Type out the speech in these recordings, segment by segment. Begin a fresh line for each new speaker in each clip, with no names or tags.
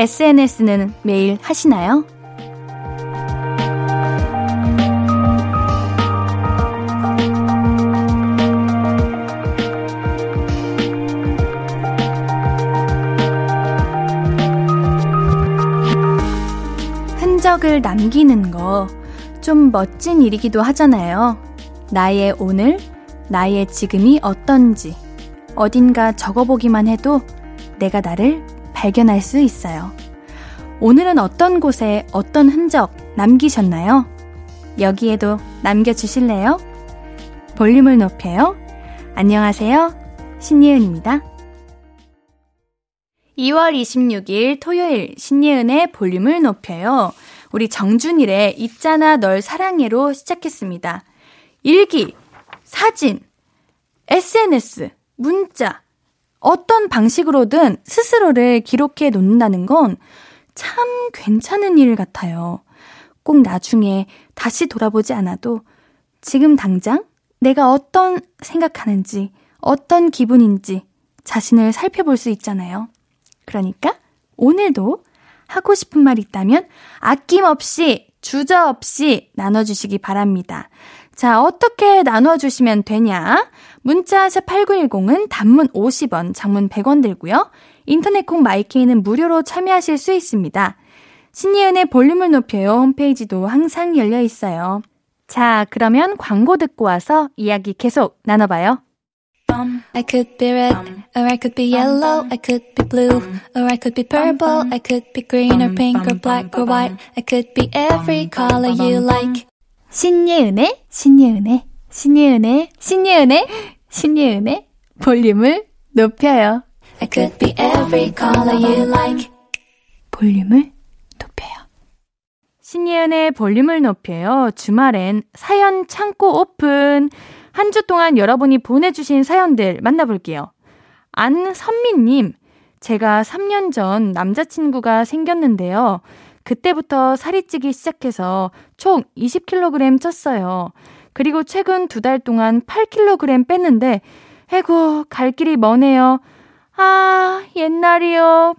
SNS는 매일 하시나요? 흔적을 남기는 거 좀 멋진 일이기도 하잖아요. 나의 오늘, 나의 지금이 어떤지 어딘가 적어보기만 해도 내가 나를 발견할 수 있어요. 오늘은 어떤 곳에 어떤 흔적 남기셨나요? 여기에도 남겨주실래요? 볼륨을 높여요. 안녕하세요. 신예은입니다. 2월 26일 토요일 신예은의 볼륨을 높여요. 우리 정준일의 있잖아 널 사랑해로 시작했습니다. 일기, 사진, SNS, 문자, 어떤 방식으로든 스스로를 기록해 놓는다는 건 참 괜찮은 일 같아요. 꼭 나중에 다시 돌아보지 않아도 지금 당장 내가 어떤 생각하는지, 어떤 기분인지 자신을 살펴볼 수 있잖아요. 그러니까 오늘도 하고 싶은 말 있다면 아낌없이 주저없이 나눠주시기 바랍니다. 자, 어떻게 나눠주시면 되냐? 문자 샵 8910은 단문 50원, 장문 100원 들고요. 인터넷 콩 마이케이는 무료로 참여하실 수 있습니다. 신예은의 볼륨을 높여요 홈페이지도 항상 열려 있어요. 자, 그러면 광고 듣고 와서 이야기 계속 나눠봐요. I could be red, or I could be yellow, I could be blue, or I could be purple, I could be green or pink or black or white, I could be every color you like. 신예은의, 신예은의, 신예은의, 신예은의, 신예은의 볼륨을 높여요. I could be every color you like. 볼륨을 높여요. 신예은의 볼륨을 높여요. 주말엔 사연 창고 오픈. 한 주 동안 여러분이 보내주신 사연들 만나볼게요. 안선미님, 제가 3년 전 남자친구가 생겼는데요. 그때부터 살이 찌기 시작해서 총 20kg 쪘어요. 그리고 최근 두 달 동안 8kg 뺐는데, 에구, 갈 길이 머네요. 아, 옛날이요.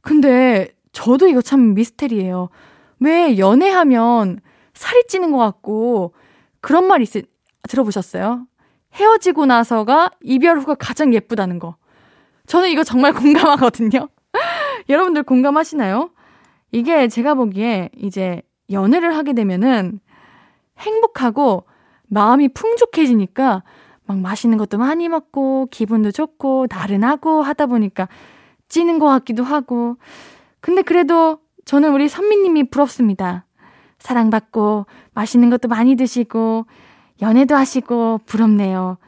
근데 저도 이거 참 미스테리예요. 왜 연애하면 살이 찌는 것 같고 그런 말 있을 들어보셨어요? 헤어지고 나서가 이별 후가 가장 예쁘다는 거. 저는 이거 정말 공감하거든요. 여러분들 공감하시나요? 이게 제가 보기에 이제 연애를 하게 되면은 행복하고 마음이 풍족해지니까 막 맛있는 것도 많이 먹고 기분도 좋고 나른하고 하다 보니까 찌는 것 같기도 하고 근데 그래도 저는 우리 선미님이 부럽습니다. 사랑받고 맛있는 것도 많이 드시고 연애도 하시고 부럽네요.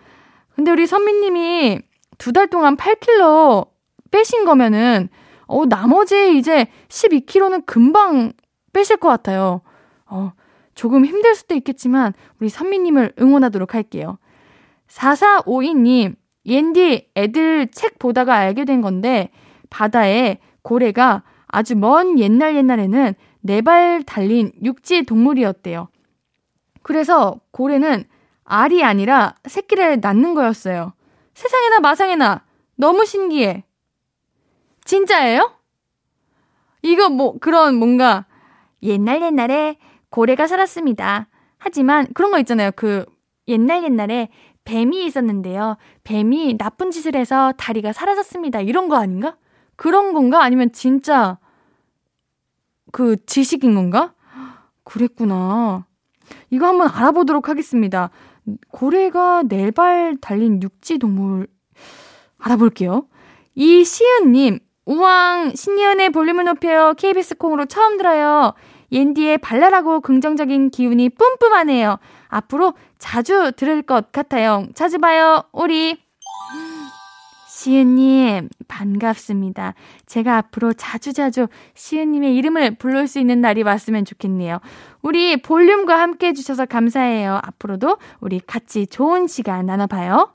근데 우리 선미님이 두 달 동안 8kg 빼신 거면은 어 나머지 이제 12kg는 금방 빼실 것 같아요. 어 조금 힘들 수도 있겠지만 우리 선미님을 응원하도록 할게요. 4452님, 옌디 애들 책 보다가 알게 된 건데 바다에 고래가 아주 먼 옛날 옛날에는 네 발 달린 육지 동물이었대요. 그래서 고래는 알이 아니라 새끼를 낳는 거였어요. 세상에나 마상에나 너무 신기해. 진짜예요? 이거 뭐 그런 뭔가 옛날 옛날에 고래가 살았습니다. 하지만 그런 거 있잖아요. 그 옛날 옛날에 뱀이 있었는데요. 뱀이 나쁜 짓을 해서 다리가 사라졌습니다. 이런 거 아닌가? 그런 건가? 아니면 진짜 그 지식인 건가? 그랬구나. 이거 한번 알아보도록 하겠습니다. 고래가 네 발 달린 육지 동물 알아볼게요. 이시은님, 우왕, 신예은의 볼륨을 높여요. KBS 콩으로 처음 들어요. 옌디의 발랄하고 긍정적인 기운이 뿜뿜하네요. 앞으로 자주 들을 것 같아요. 자주 봐요, 우리. 시은님, 반갑습니다. 제가 앞으로 자주자주 시은님의 이름을 부를 수 있는 날이 왔으면 좋겠네요. 우리 볼륨과 함께 해주셔서 감사해요. 앞으로도 우리 같이 좋은 시간 나눠봐요.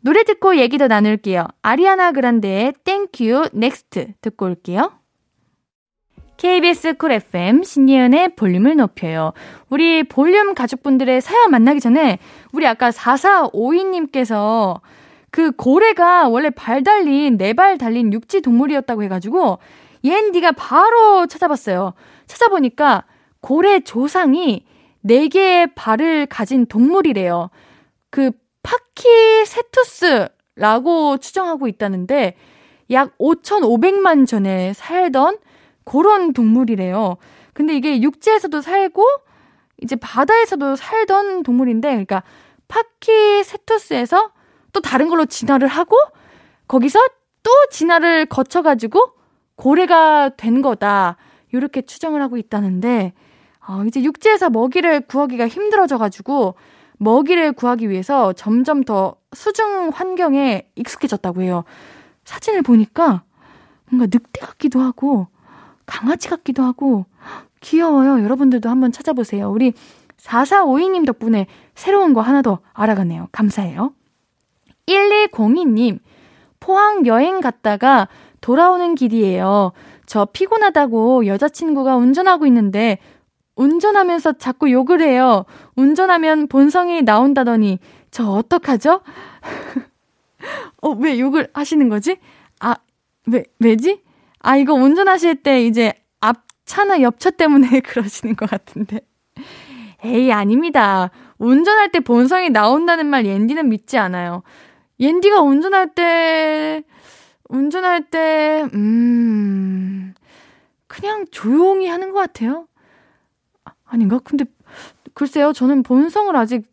노래 듣고 얘기도 나눌게요. 아리아나 그란데의 Thank U, Next 듣고 올게요. KBS 쿨 FM 신예은의 볼륨을 높여요. 우리 볼륨 가족분들의 사연 만나기 전에 우리 아까 4452님께서 그 고래가 원래 발 달린, 네 발 달린 육지 동물이었다고 해가지고, 옌디가 바로 찾아봤어요. 찾아보니까 고래 조상이 네 개의 발을 가진 동물이래요. 그 파키세투스라고 추정하고 있다는데 약 5,500만 전에 살던 그런 동물이래요. 근데 이게 육지에서도 살고 이제 바다에서도 살던 동물인데 그러니까 파키세투스에서 또 다른 걸로 진화를 하고 거기서 또 진화를 거쳐 가지고 고래가 된 거다. 이렇게 추정을 하고 있다는데 어, 이제 육지에서 먹이를 구하기가 힘들어져 가지고 먹이를 구하기 위해서 점점 더 수중 환경에 익숙해졌다고 해요. 사진을 보니까 뭔가 늑대 같기도 하고 강아지 같기도 하고 귀여워요. 여러분들도 한번 찾아보세요. 우리 4452님 덕분에 새로운 거 하나 더 알아가네요. 감사해요. 1202님, 포항 여행 갔다가 돌아오는 길이에요. 저 피곤하다고 여자친구가 운전하고 있는데 운전하면서 자꾸 욕을 해요. 운전하면 본성이 나온다더니 저 어떡하죠? 어, 왜 욕을 하시는 거지? 아, 왜, 왜지? 아, 이거 운전하실 때 이제 앞 차나 옆 차 때문에 그러시는 것 같은데. 에이, 아닙니다. 운전할 때 본성이 나온다는 말 옌디는 믿지 않아요. 옌디가 운전할 때, 운전할 때, 음, 그냥 조용히 하는 것 같아요. 아, 아닌가? 근데, 글쎄요, 저는 본성을 아직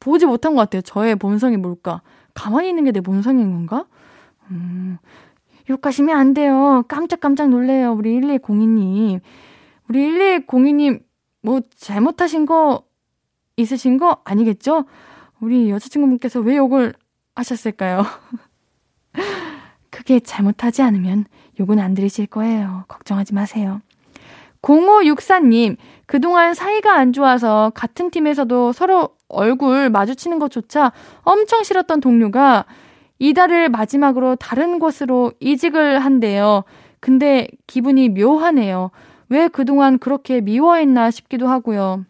보지 못한 것 같아요. 저의 본성이 뭘까? 가만히 있는 게 내 본성인 건가? 음, 욕하시면 안 돼요. 깜짝깜짝 놀래요. 우리 1102님. 우리 1102님, 뭐, 잘못하신 거 있으신 거 아니겠죠? 우리 여자친구분께서 왜 욕을 하셨을까요? 크게 잘못하지 않으면 욕은 안 들으실 거예요. 걱정하지 마세요. 0564님, 그동안 사이가 안 좋아서 같은 팀에서도 서로 얼굴 마주치는 것조차 엄청 싫었던 동료가 이달을 마지막으로 다른 곳으로 이직을 한대요. 근데 기분이 묘하네요. 왜 그동안 그렇게 미워했나 싶기도 하고요.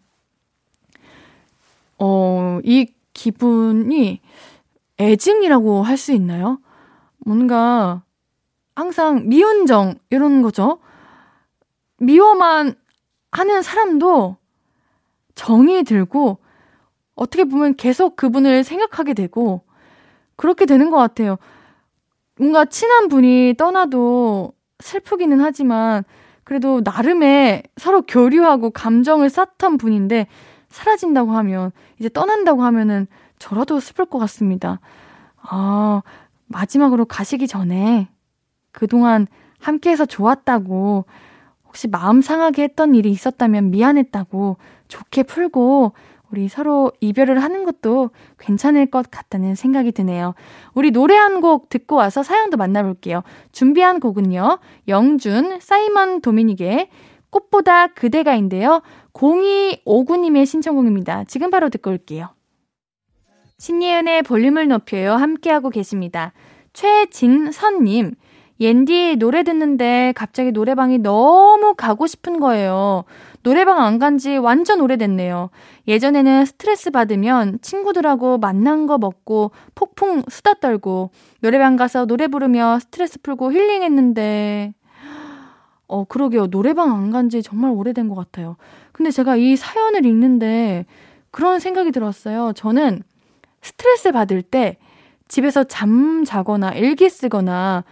어, 이 기분이 애증이라고 할 수 있나요? 뭔가 항상 미운정 이런 거죠. 미워만 하는 사람도 정이 들고 어떻게 보면 계속 그분을 생각하게 되고 그렇게 되는 것 같아요. 뭔가 친한 분이 떠나도 슬프기는 하지만 그래도 나름의 서로 교류하고 감정을 쌓던 분인데 사라진다고 하면 이제 떠난다고 하면은 저라도 슬플 것 같습니다. 아, 마지막으로 가시기 전에 그동안 함께해서 좋았다고 혹시 마음 상하게 했던 일이 있었다면 미안했다고 좋게 풀고 우리 서로 이별을 하는 것도 괜찮을 것 같다는 생각이 드네요. 우리 노래 한 곡 듣고 와서 사연도 만나볼게요. 준비한 곡은요. 영준, 사이먼 도미닉의 꽃보다 그대가인데요. 0259님의 신청곡입니다. 지금 바로 듣고 올게요. 신예은의 볼륨을 높여요. 함께하고 계십니다. 최진선님, 옌디 노래 듣는데 갑자기 노래방이 너무 가고 싶은 거예요. 노래방 안 간 지 완전 오래됐네요. 예전에는 스트레스 받으면 친구들하고 만난 거 먹고 폭풍 수다 떨고 노래방 가서 노래 부르며 스트레스 풀고 힐링했는데 어, 그러게요. 노래방 안 간 지 정말 오래된 것 같아요. 근데 제가 이 사연을 읽는데 그런 생각이 들었어요. 저는 스트레스 받을 때 집에서 잠 자거나 일기 쓰거나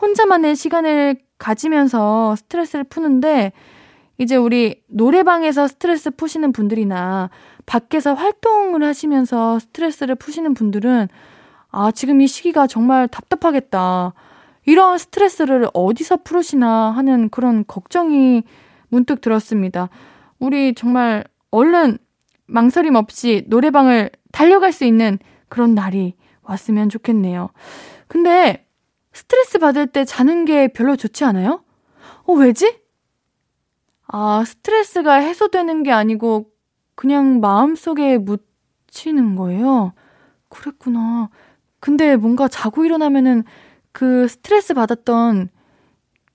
혼자만의 시간을 가지면서 스트레스를 푸는데 이제 우리 노래방에서 스트레스 푸시는 분들이나 밖에서 활동을 하시면서 스트레스를 푸시는 분들은 아, 지금 이 시기가 정말 답답하겠다. 이런 스트레스를 어디서 풀으시나 하는 그런 걱정이 문득 들었습니다. 우리 정말 얼른 망설임 없이 노래방을 달려갈 수 있는 그런 날이 왔으면 좋겠네요. 근데 스트레스 받을 때 자는 게 별로 좋지 않아요? 어, 왜지? 아, 스트레스가 해소되는 게 아니고 그냥 마음속에 묻히는 거예요? 그랬구나. 근데 뭔가 자고 일어나면은 그 스트레스 받았던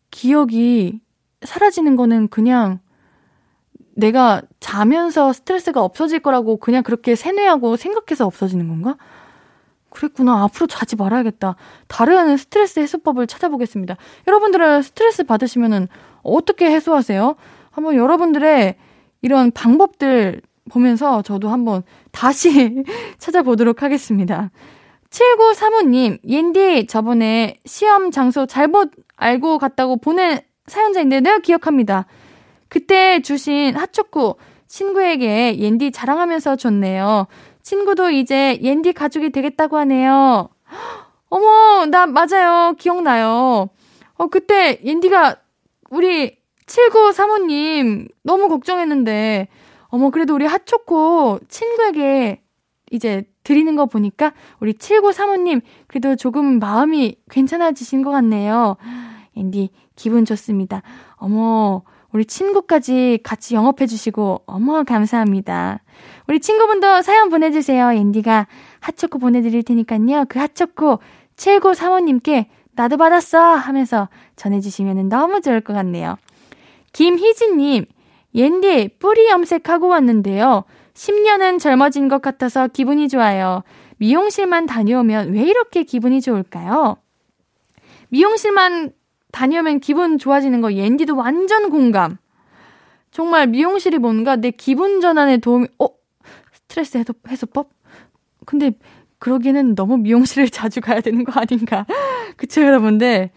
기억이 사라지는 거는 그냥 내가 자면서 스트레스가 없어질 거라고 그냥 그렇게 세뇌하고 생각해서 없어지는 건가? 그랬구나. 앞으로 자지 말아야겠다. 다른 스트레스 해소법을 찾아보겠습니다. 여러분들은 스트레스 받으시면은 어떻게 해소하세요? 한번 여러분들의 이런 방법들 보면서 저도 한번 다시 찾아보도록 하겠습니다. 7935님, 옌디 저번에 시험 장소 잘못 알고 갔다고 보낸 사연자인데 내가 기억합니다. 그때 주신 핫초코 친구에게 옌디 자랑하면서 줬네요. 친구도 이제 옌디 가족이 되겠다고 하네요. 어머, 나 맞아요. 기억나요. 어, 그때 옌디가 우리 7935님 너무 걱정했는데, 어머, 그래도 우리 핫초코 친구에게 이제 드리는 거 보니까 우리 7935님 그래도 조금 마음이 괜찮아지신 것 같네요. 앤디 기분 좋습니다. 어머, 우리 친구까지 같이 영업해주시고, 어머, 감사합니다. 우리 친구분도 사연 보내주세요. 앤디가 핫초코 보내드릴 테니까요. 그 핫초코 최고 사모님께 나도 받았어 하면서 전해주시면 너무 좋을 것 같네요. 김희진님, 옌디 뿌리 염색하고 왔는데요. 10년은 젊어진 것 같아서 기분이 좋아요. 미용실만 다녀오면 왜 이렇게 기분이 좋을까요? 미용실만 다녀오면 기분 좋아지는 거 옌디도 완전 공감. 정말 미용실이 뭔가 내 기분 전환에 도움이, 어? 스트레스 해소, 해소법? 근데 그러기에는 너무 미용실을 자주 가야 되는 거 아닌가. 그쵸, 여러분들?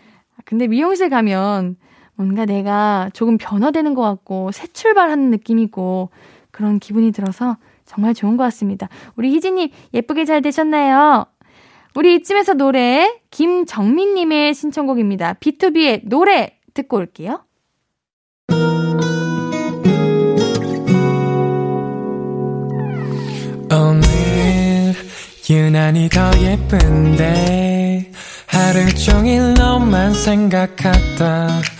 근데 미용실 가면 뭔가 내가 조금 변화되는 것 같고, 새 출발하는 느낌이고, 그런 기분이 들어서 정말 좋은 것 같습니다. 우리 희진님, 예쁘게 잘 되셨나요? 우리 이쯤에서 노래 김정민님의 신청곡입니다. B2B의 노래 듣고 올게요. 오늘 유난히 더 예쁜데 하루 종일 너만 생각하다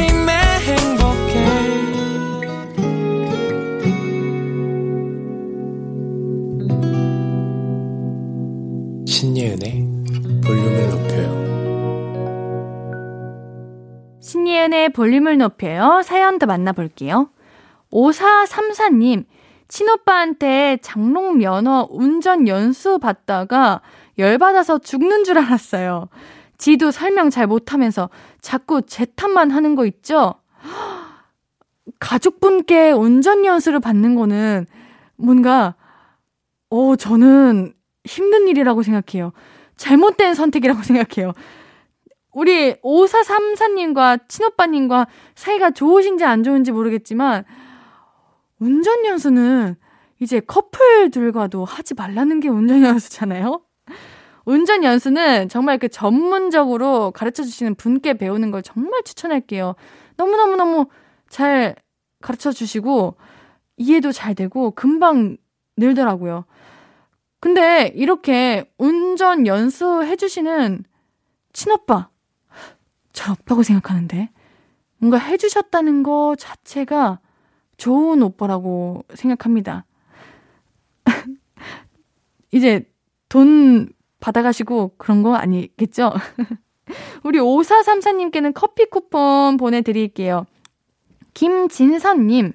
볼륨을 높여요. 사연 더 만나볼게요. 5434님, 친오빠한테 장롱 면허 운전 연수 받다가 열받아서 죽는 줄 알았어요. 지도 설명 잘 못하면서 자꾸 제 탓만 하는 거 있죠? 가족분께 운전 연수를 받는 거는 뭔가, 어, 저는 힘든 일이라고 생각해요. 잘못된 선택이라고 생각해요. 우리 5434님과 친오빠님과 사이가 좋으신지 안 좋은지 모르겠지만, 운전 연수는 이제 커플들과도 하지 말라는 게 운전 연수잖아요? 운전 연수는 정말 그 전문적으로 가르쳐 주시는 분께 배우는 걸 정말 추천할게요. 너무너무너무 잘 가르쳐 주시고, 이해도 잘 되고, 금방 늘더라고요. 근데 이렇게 운전 연수 해주시는 친오빠, 잘 없다고 생각하는데. 뭔가 해주셨다는 거 자체가 좋은 오빠라고 생각합니다. 이제 돈 받아가시고 그런 거 아니겠죠? 우리 5434님께는 커피 쿠폰 보내드릴게요. 김진선님,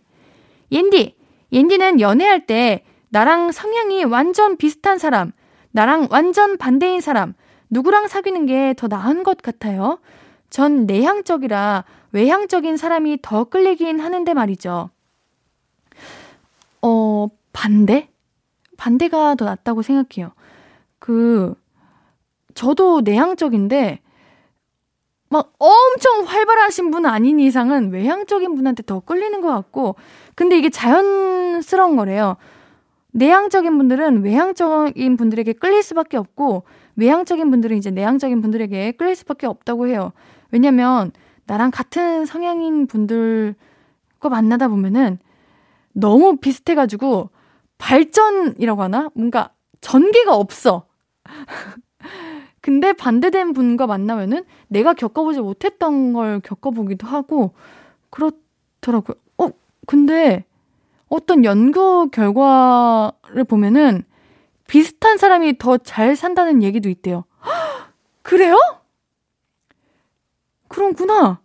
옌디, 옌디는 연애할 때 나랑 성향이 완전 비슷한 사람, 나랑 완전 반대인 사람, 누구랑 사귀는 게 더 나은 것 같아요? 전 내향적이라 외향적인 사람이 더 끌리긴 하는데 말이죠. 어, 반대? 반대가 더 낫다고 생각해요. 그, 저도 내향적인데, 막 엄청 활발하신 분 아닌 이상은 외향적인 분한테 더 끌리는 것 같고, 근데 이게 자연스러운 거래요. 내향적인 분들은 외향적인 분들에게 끌릴 수밖에 없고, 외향적인 분들은 이제 내향적인 분들에게 끌릴 수밖에 없다고 해요. 왜냐면 나랑 같은 성향인 분들과 만나다 보면은 너무 비슷해가지고 발전이라고 하나? 뭔가 전개가 없어. 근데 반대된 분과 만나면은 내가 겪어보지 못했던 걸 겪어보기도 하고 그렇더라고요. 어, 근데 어떤 연구 결과를 보면은 비슷한 사람이 더 잘 산다는 얘기도 있대요. 그래요? 그런구나.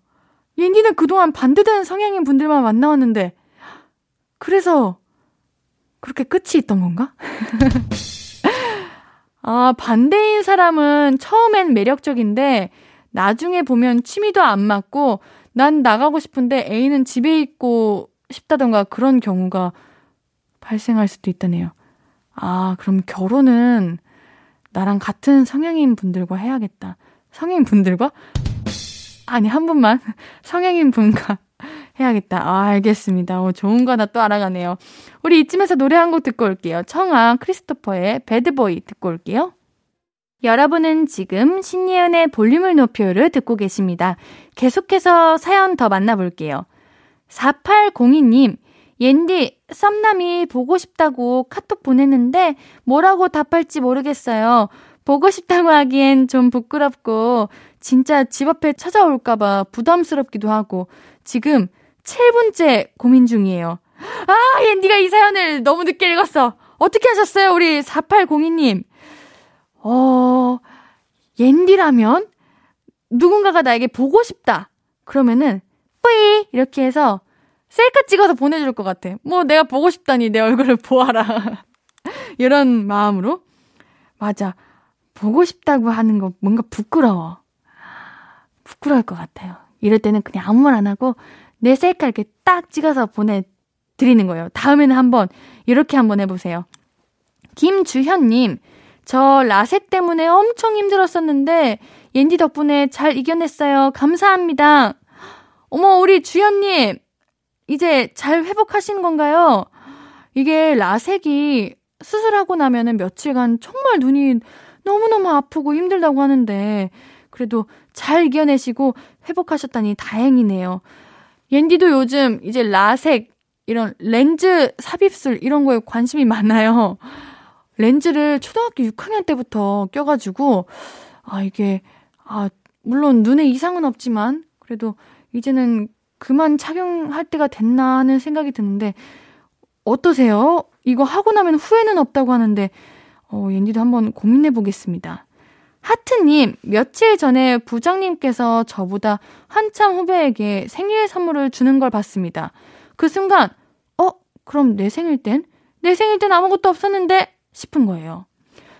옌디는 그동안 반대되는 성향인 분들만 만나왔는데, 그래서 그렇게 끝이 있던 건가? 아, 반대인 사람은 처음엔 매력적인데, 나중에 보면 취미도 안 맞고, 난 나가고 싶은데 A는 집에 있고 싶다던가 그런 경우가 발생할 수도 있다네요. 아, 그럼 결혼은 나랑 같은 성향인 분들과 해야겠다. 성향인 분들과? 아니, 한 분만. 성향인 분과 해야겠다. 아, 알겠습니다. 어, 좋은 거 하나 또 알아가네요. 우리 이쯤에서 노래 한 곡 듣고 올게요. 청아 크리스토퍼의 배드보이 듣고 올게요. 여러분은 지금 신예은의 볼륨을 높여를 듣고 계십니다. 계속해서 사연 더 만나볼게요. 4802님, 옌디, 썸남이 보고 싶다고 카톡 보냈는데 뭐라고 답할지 모르겠어요. 보고 싶다고 하기엔 좀 부끄럽고 진짜 집 앞에 찾아올까봐 부담스럽기도 하고 지금 7분째 고민 중이에요. 아, 옌디가 이 사연을 너무 늦게 읽었어. 어떻게 하셨어요, 우리 4802님? 어, 옌디라면 누군가가 나에게 보고 싶다. 그러면은 뿌이 이렇게 해서 셀카 찍어서 보내줄 것 같아. 뭐 내가 보고 싶다니 내 얼굴을 보아라. 이런 마음으로. 맞아. 보고 싶다고 하는 거 뭔가 부끄러워. 부끄러울 것 같아요. 이럴 때는 그냥 아무 말 안 하고 내 셀카 이렇게 딱 찍어서 보내드리는 거예요. 다음에는 한번 이렇게 한번 해보세요. 김주현님, 저 라섹 때문에 엄청 힘들었었는데 옌디 덕분에 잘 이겨냈어요. 감사합니다. 어머, 우리 주연님, 이제 잘 회복하신 건가요? 이게 라섹이 수술하고 나면은 며칠간 정말 눈이 너무너무 아프고 힘들다고 하는데, 그래도 잘 이겨내시고 회복하셨다니 다행이네요. 옌디도 요즘 이제 라섹, 이런 렌즈 삽입술 이런 거에 관심이 많아요. 렌즈를 초등학교 6학년 때부터 껴가지고, 아, 이게, 아, 물론 눈에 이상은 없지만, 그래도 이제는 그만 착용할 때가 됐나 하는 생각이 드는데, 어떠세요? 이거 하고 나면 후회는 없다고 하는데, 어, 옌디도 한번 고민해 보겠습니다. 하트님, 며칠 전에 부장님께서 저보다 한참 후배에게 생일 선물을 주는 걸 봤습니다. 그 순간, 어, 그럼 내 생일 땐? 내 생일 땐 아무것도 없었는데? 싶은 거예요.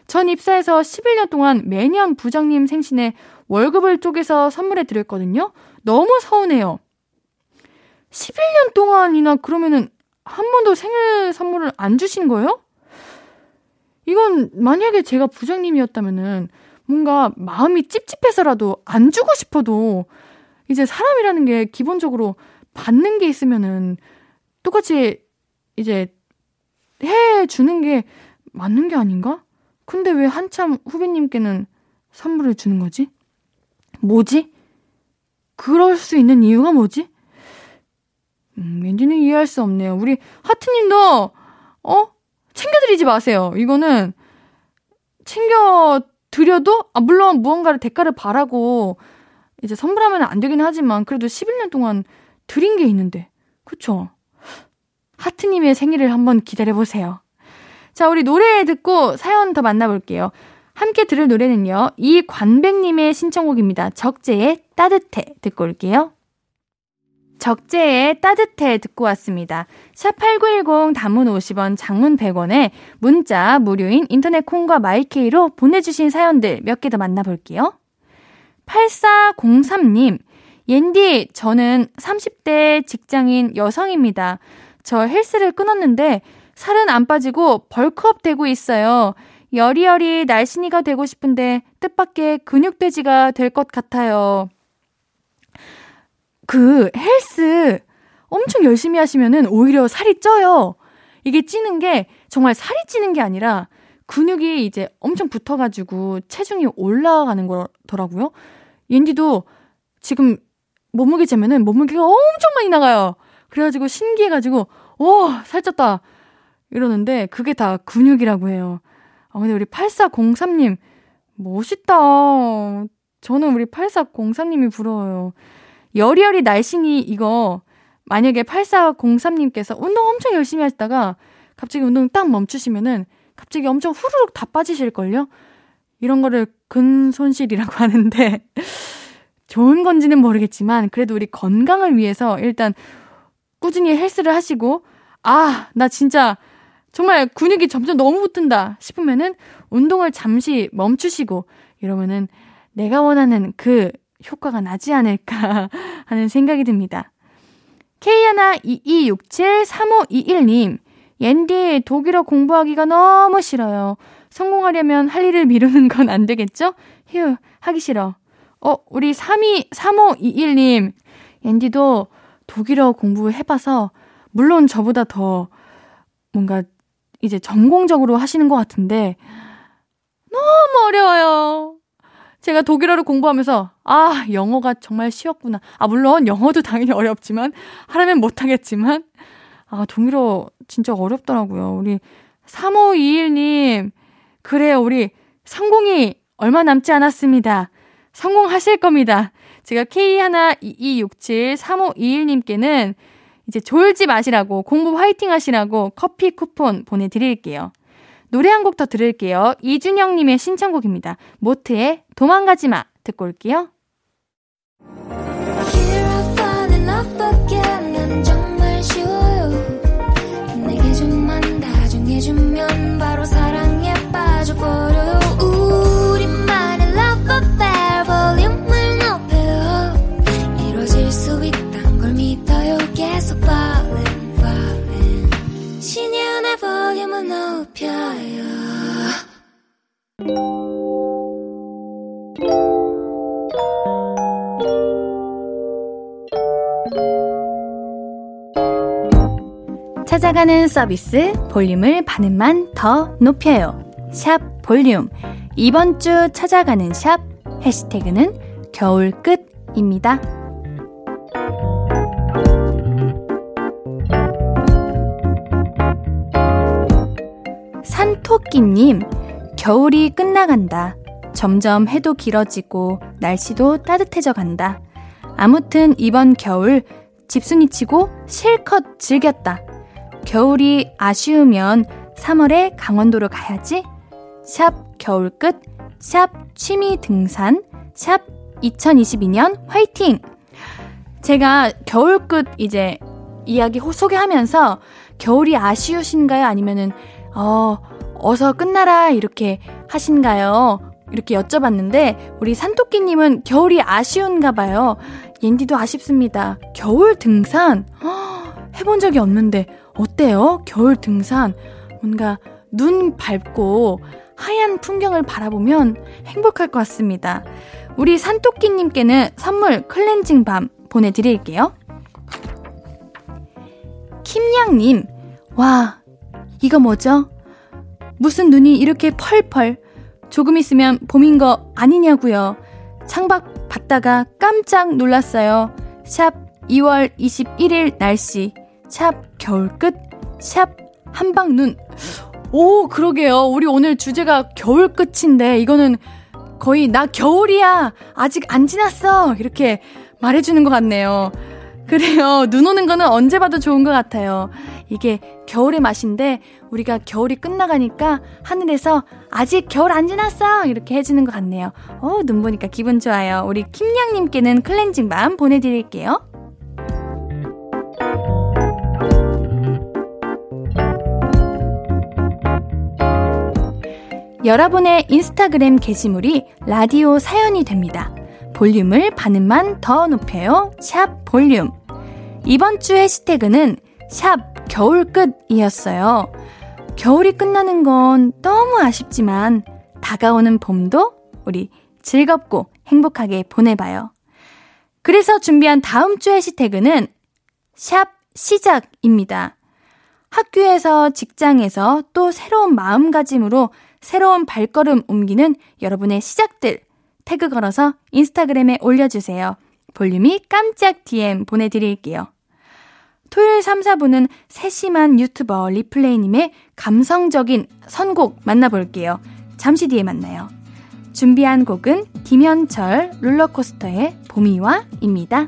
전 입사해서 11년 동안 매년 부장님 생신에 월급을 쪼개서 선물해 드렸거든요. 너무 서운해요. 11년 동안이나 그러면은 한 번도 생일 선물을 안 주신 거예요? 이건 만약에 제가 부장님이었다면은 뭔가 마음이 찝찝해서라도 안 주고 싶어도 이제 사람이라는 게 기본적으로 받는 게 있으면은 똑같이 이제 해 주는 게 맞는 게 아닌가? 근데 왜 한참 후배님께는 선물을 주는 거지? 뭐지? 그럴 수 있는 이유가 뭐지? 음, 왠지는 이해할 수 없네요. 우리 하트님도, 어? 챙겨드리지 마세요. 이거는 챙겨 드려도, 아, 물론 무언가를 대가를 바라고 이제 선물하면 안 되긴 하지만 그래도 11년 동안 드린 게 있는데. 그쵸? 하트님의 생일을 한번 기다려보세요. 자, 우리 노래 듣고 사연 더 만나볼게요. 함께 들을 노래는요. 이관백님의 신청곡입니다. 적재의 따뜻해 듣고 올게요. 적재의 따뜻해 듣고 왔습니다. 샵8910 단문 50원, 장문 100원에 문자 무료인 인터넷 콩과 마이케이로 보내주신 사연들 몇 개 더 만나볼게요. 8403님, 옌디, 저는 30대 직장인 여성입니다. 저 헬스를 끊었는데 살은 안 빠지고 bulk up 되고 있어요. 여리여리 날씬이가 되고 싶은데 뜻밖의 근육돼지가 될 것 같아요. 그 헬스 엄청 열심히 하시면은 오히려 살이 쪄요. 이게 찌는 게 정말 살이 찌는 게 아니라 근육이 이제 엄청 붙어가지고 체중이 올라가는 거더라고요. 옌디도 지금 몸무게 재면은 몸무게가 엄청 많이 나가요. 그래가지고 신기해가지고, 오, 살쪘다. 이러는데 그게 다 근육이라고 해요. 아, 근데 우리 8403님, 멋있다. 저는 우리 8403님이 부러워요. 여리여리 날씬이 이거 만약에 8403님께서 운동 엄청 열심히 하시다가 갑자기 운동 딱 멈추시면은 갑자기 엄청 후루룩 다 빠지실걸요? 이런 거를 근손실이라고 하는데 좋은 건지는 모르겠지만 그래도 우리 건강을 위해서 일단 꾸준히 헬스를 하시고 아, 나 진짜 정말 근육이 점점 너무 붙은다 싶으면은 운동을 잠시 멈추시고 이러면은 내가 원하는 그 효과가 나지 않을까 하는 생각이 듭니다. K122673521님, 옌디 독일어 공부하기가 너무 싫어요. 성공하려면 할 일을 미루는 건 안 되겠죠? 휴, 하기 싫어. 어, 우리 32, 3521님, 옌디도 독일어 공부해봐서, 물론 저보다 더 뭔가 이제 전공적으로 하시는 것 같은데, 너무 어려워요. 제가 독일어를 공부하면서, 아, 영어가 정말 쉬웠구나. 아, 물론 영어도 당연히 어렵지만, 하라면 못하겠지만, 아, 독일어 진짜 어렵더라고요. 우리 3521님, 그래요. 우리 성공이 얼마 남지 않았습니다. 성공하실 겁니다. 제가 K122673521님께는 이제 졸지 마시라고 공부 화이팅 하시라고 커피 쿠폰 보내드릴게요. 노래 한 곡 더 들을게요. 이준영님의 신청곡입니다. 모트의 도망가지 마 듣고 올게요. 해주면 찾아가는 서비스 볼륨을 반음만 더 높여요. 샵 볼륨. 이번 주 찾아가는 샵 해시태그는 겨울 끝입니다. 산토끼님, 겨울이 끝나간다. 점점 해도 길어지고 날씨도 따뜻해져 간다. 아무튼 이번 겨울 집순이 치고 실컷 즐겼다. 겨울이 아쉬우면 3월에 강원도로 가야지. 샵 겨울 끝, 샵 취미 등산, 샵 2022년 화이팅! 제가 겨울 끝 이제 이야기 소개하면서 겨울이 아쉬우신가요? 아니면은, 어, 어서 끝나라 이렇게 하신가요? 이렇게 여쭤봤는데, 우리 산토끼님은 겨울이 아쉬운가 봐요. 옌디도 아쉽습니다. 겨울 등산? 허, 해본 적이 없는데, 어때요? 겨울 등산. 뭔가 눈 밟고 하얀 풍경을 바라보면 행복할 것 같습니다. 우리 산토끼님께는 선물 클렌징 밤 보내드릴게요. 김양님, 와, 이거 뭐죠? 무슨 눈이 이렇게 펄펄. 조금 있으면 봄인 거 아니냐고요. 창밖 봤다가 깜짝 놀랐어요. 샵 2월 21일 날씨. 샵 겨울 끝, 샵 한방눈. 오, 그러게요. 우리 오늘 주제가 겨울 끝인데, 이거는 거의 나 겨울이야. 아직 안 지났어. 이렇게 말해주는 것 같네요. 그래요. 눈 오는 거는 언제 봐도 좋은 것 같아요. 이게 겨울의 맛인데, 우리가 겨울이 끝나가니까 하늘에서 아직 겨울 안 지났어! 이렇게 해주는 것 같네요. 어, 눈 보니까 기분 좋아요. 우리 김양님께는 클렌징 밤 보내드릴게요. 여러분의 인스타그램 게시물이 라디오 사연이 됩니다. 볼륨을 반음만 더 높여요. 샵 볼륨. 이번 주 해시태그는 샵 겨울끝이었어요. 겨울이 끝나는 건 너무 아쉽지만 다가오는 봄도 우리 즐겁고 행복하게 보내봐요. 그래서 준비한 다음 주 해시태그는 샵 시작입니다. 학교에서 직장에서 또 새로운 마음가짐으로 새로운 발걸음 옮기는 여러분의 시작들 태그 걸어서 인스타그램에 올려주세요. 볼륨이 깜짝 DM 보내드릴게요. 토요일 3, 4분은 세심한 유튜버 리플레이님의 감성적인 선곡 만나볼게요. 잠시 뒤에 만나요. 준비한 곡은 김현철 롤러코스터의 봄이와입니다.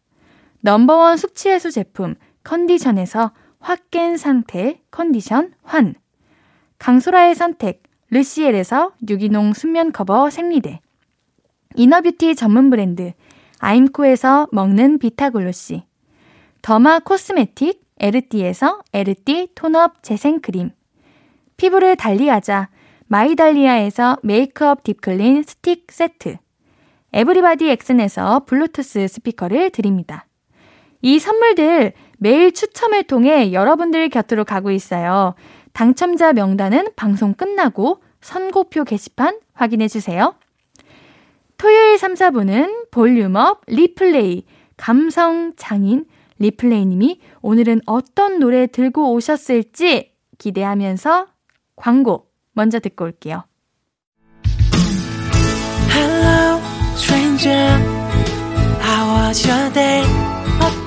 number one 숙취해소 제품 컨디션에서 확 깬 상태 컨디션 환. 강소라의 선택 르시엘에서 유기농 순면 커버 생리대. inner beauty 전문 브랜드 아임코에서 먹는 비타글로시. derma cosmetic 에르띠에서 에르띠 tone up 재생크림. 피부를 달리하자 마이달리아에서 메이크업 deep clean 스틱 세트. 에브리바디 엑슨에서 블루투스 스피커를 드립니다. 이 선물들 매일 추첨을 통해 여러분들 곁으로 가고 있어요. 당첨자 명단은 방송 끝나고 선곡표 게시판 확인해 주세요. 토요일 3, 4분은 볼륨업 리플레이 감성 장인 리플레이님이 오늘은 어떤 노래 들고 오셨을지 기대하면서 광고 먼저 듣고 올게요.
Hello,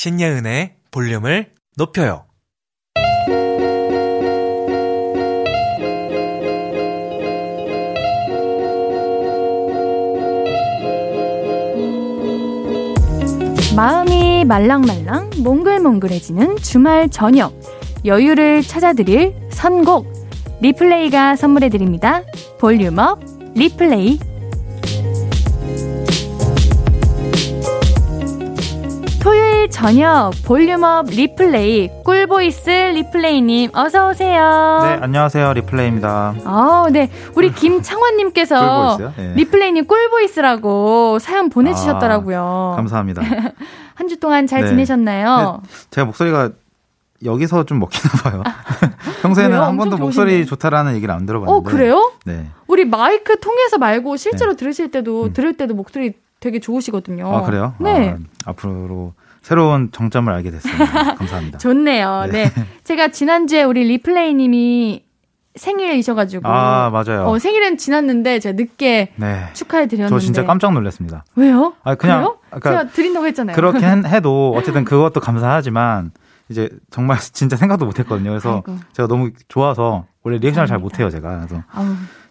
신예은의 볼륨을 높여요.
마음이 말랑말랑 몽글몽글해지는 주말 저녁 여유를 찾아드릴 선곡 리플레이가 선물해드립니다. 볼륨업 리플레이 저녁 볼륨업 리플레이 꿀보이스 리플레이님 어서 오세요.
네, 안녕하세요. 리플레이입니다.
아, 네. 우리 김창원님께서?
네.
리플레이님 꿀보이스라고 사연 보내주셨더라고요.
아, 감사합니다.
한 주 동안 잘
네.
지내셨나요?
제가 목소리가 여기서 좀 먹히나 봐요. 평소에는
왜요?
한 번도
엄청
목소리. 좋다라는 얘기를 안 들어봤는데.
어, 그래요?
네.
우리 마이크 통해서 말고 실제로
네.
들으실 때도,
음.
들을 때도 목소리 되게 좋으시거든요.
아, 그래요?
네.
아, 앞으로 새로운 정점을 알게 됐습니다. 감사합니다.
좋네요. 네. 제가 지난주에 우리 리플레이 님이 생일이셔가지고.
아, 맞아요.
어, 생일은 지났는데 제가 늦게
네.
축하해드렸는데.
저 진짜 깜짝 놀랐습니다.
왜요?
아, 그냥
그래요?
아까
제가 드린다고 했잖아요.
그렇긴 해도 어쨌든 그것도 감사하지만 이제 정말 진짜 생각도 못 했거든요. 그래서
아이고.
제가 너무 좋아서 원래 리액션을 잘. 못해요, 제가. 그래서
아우,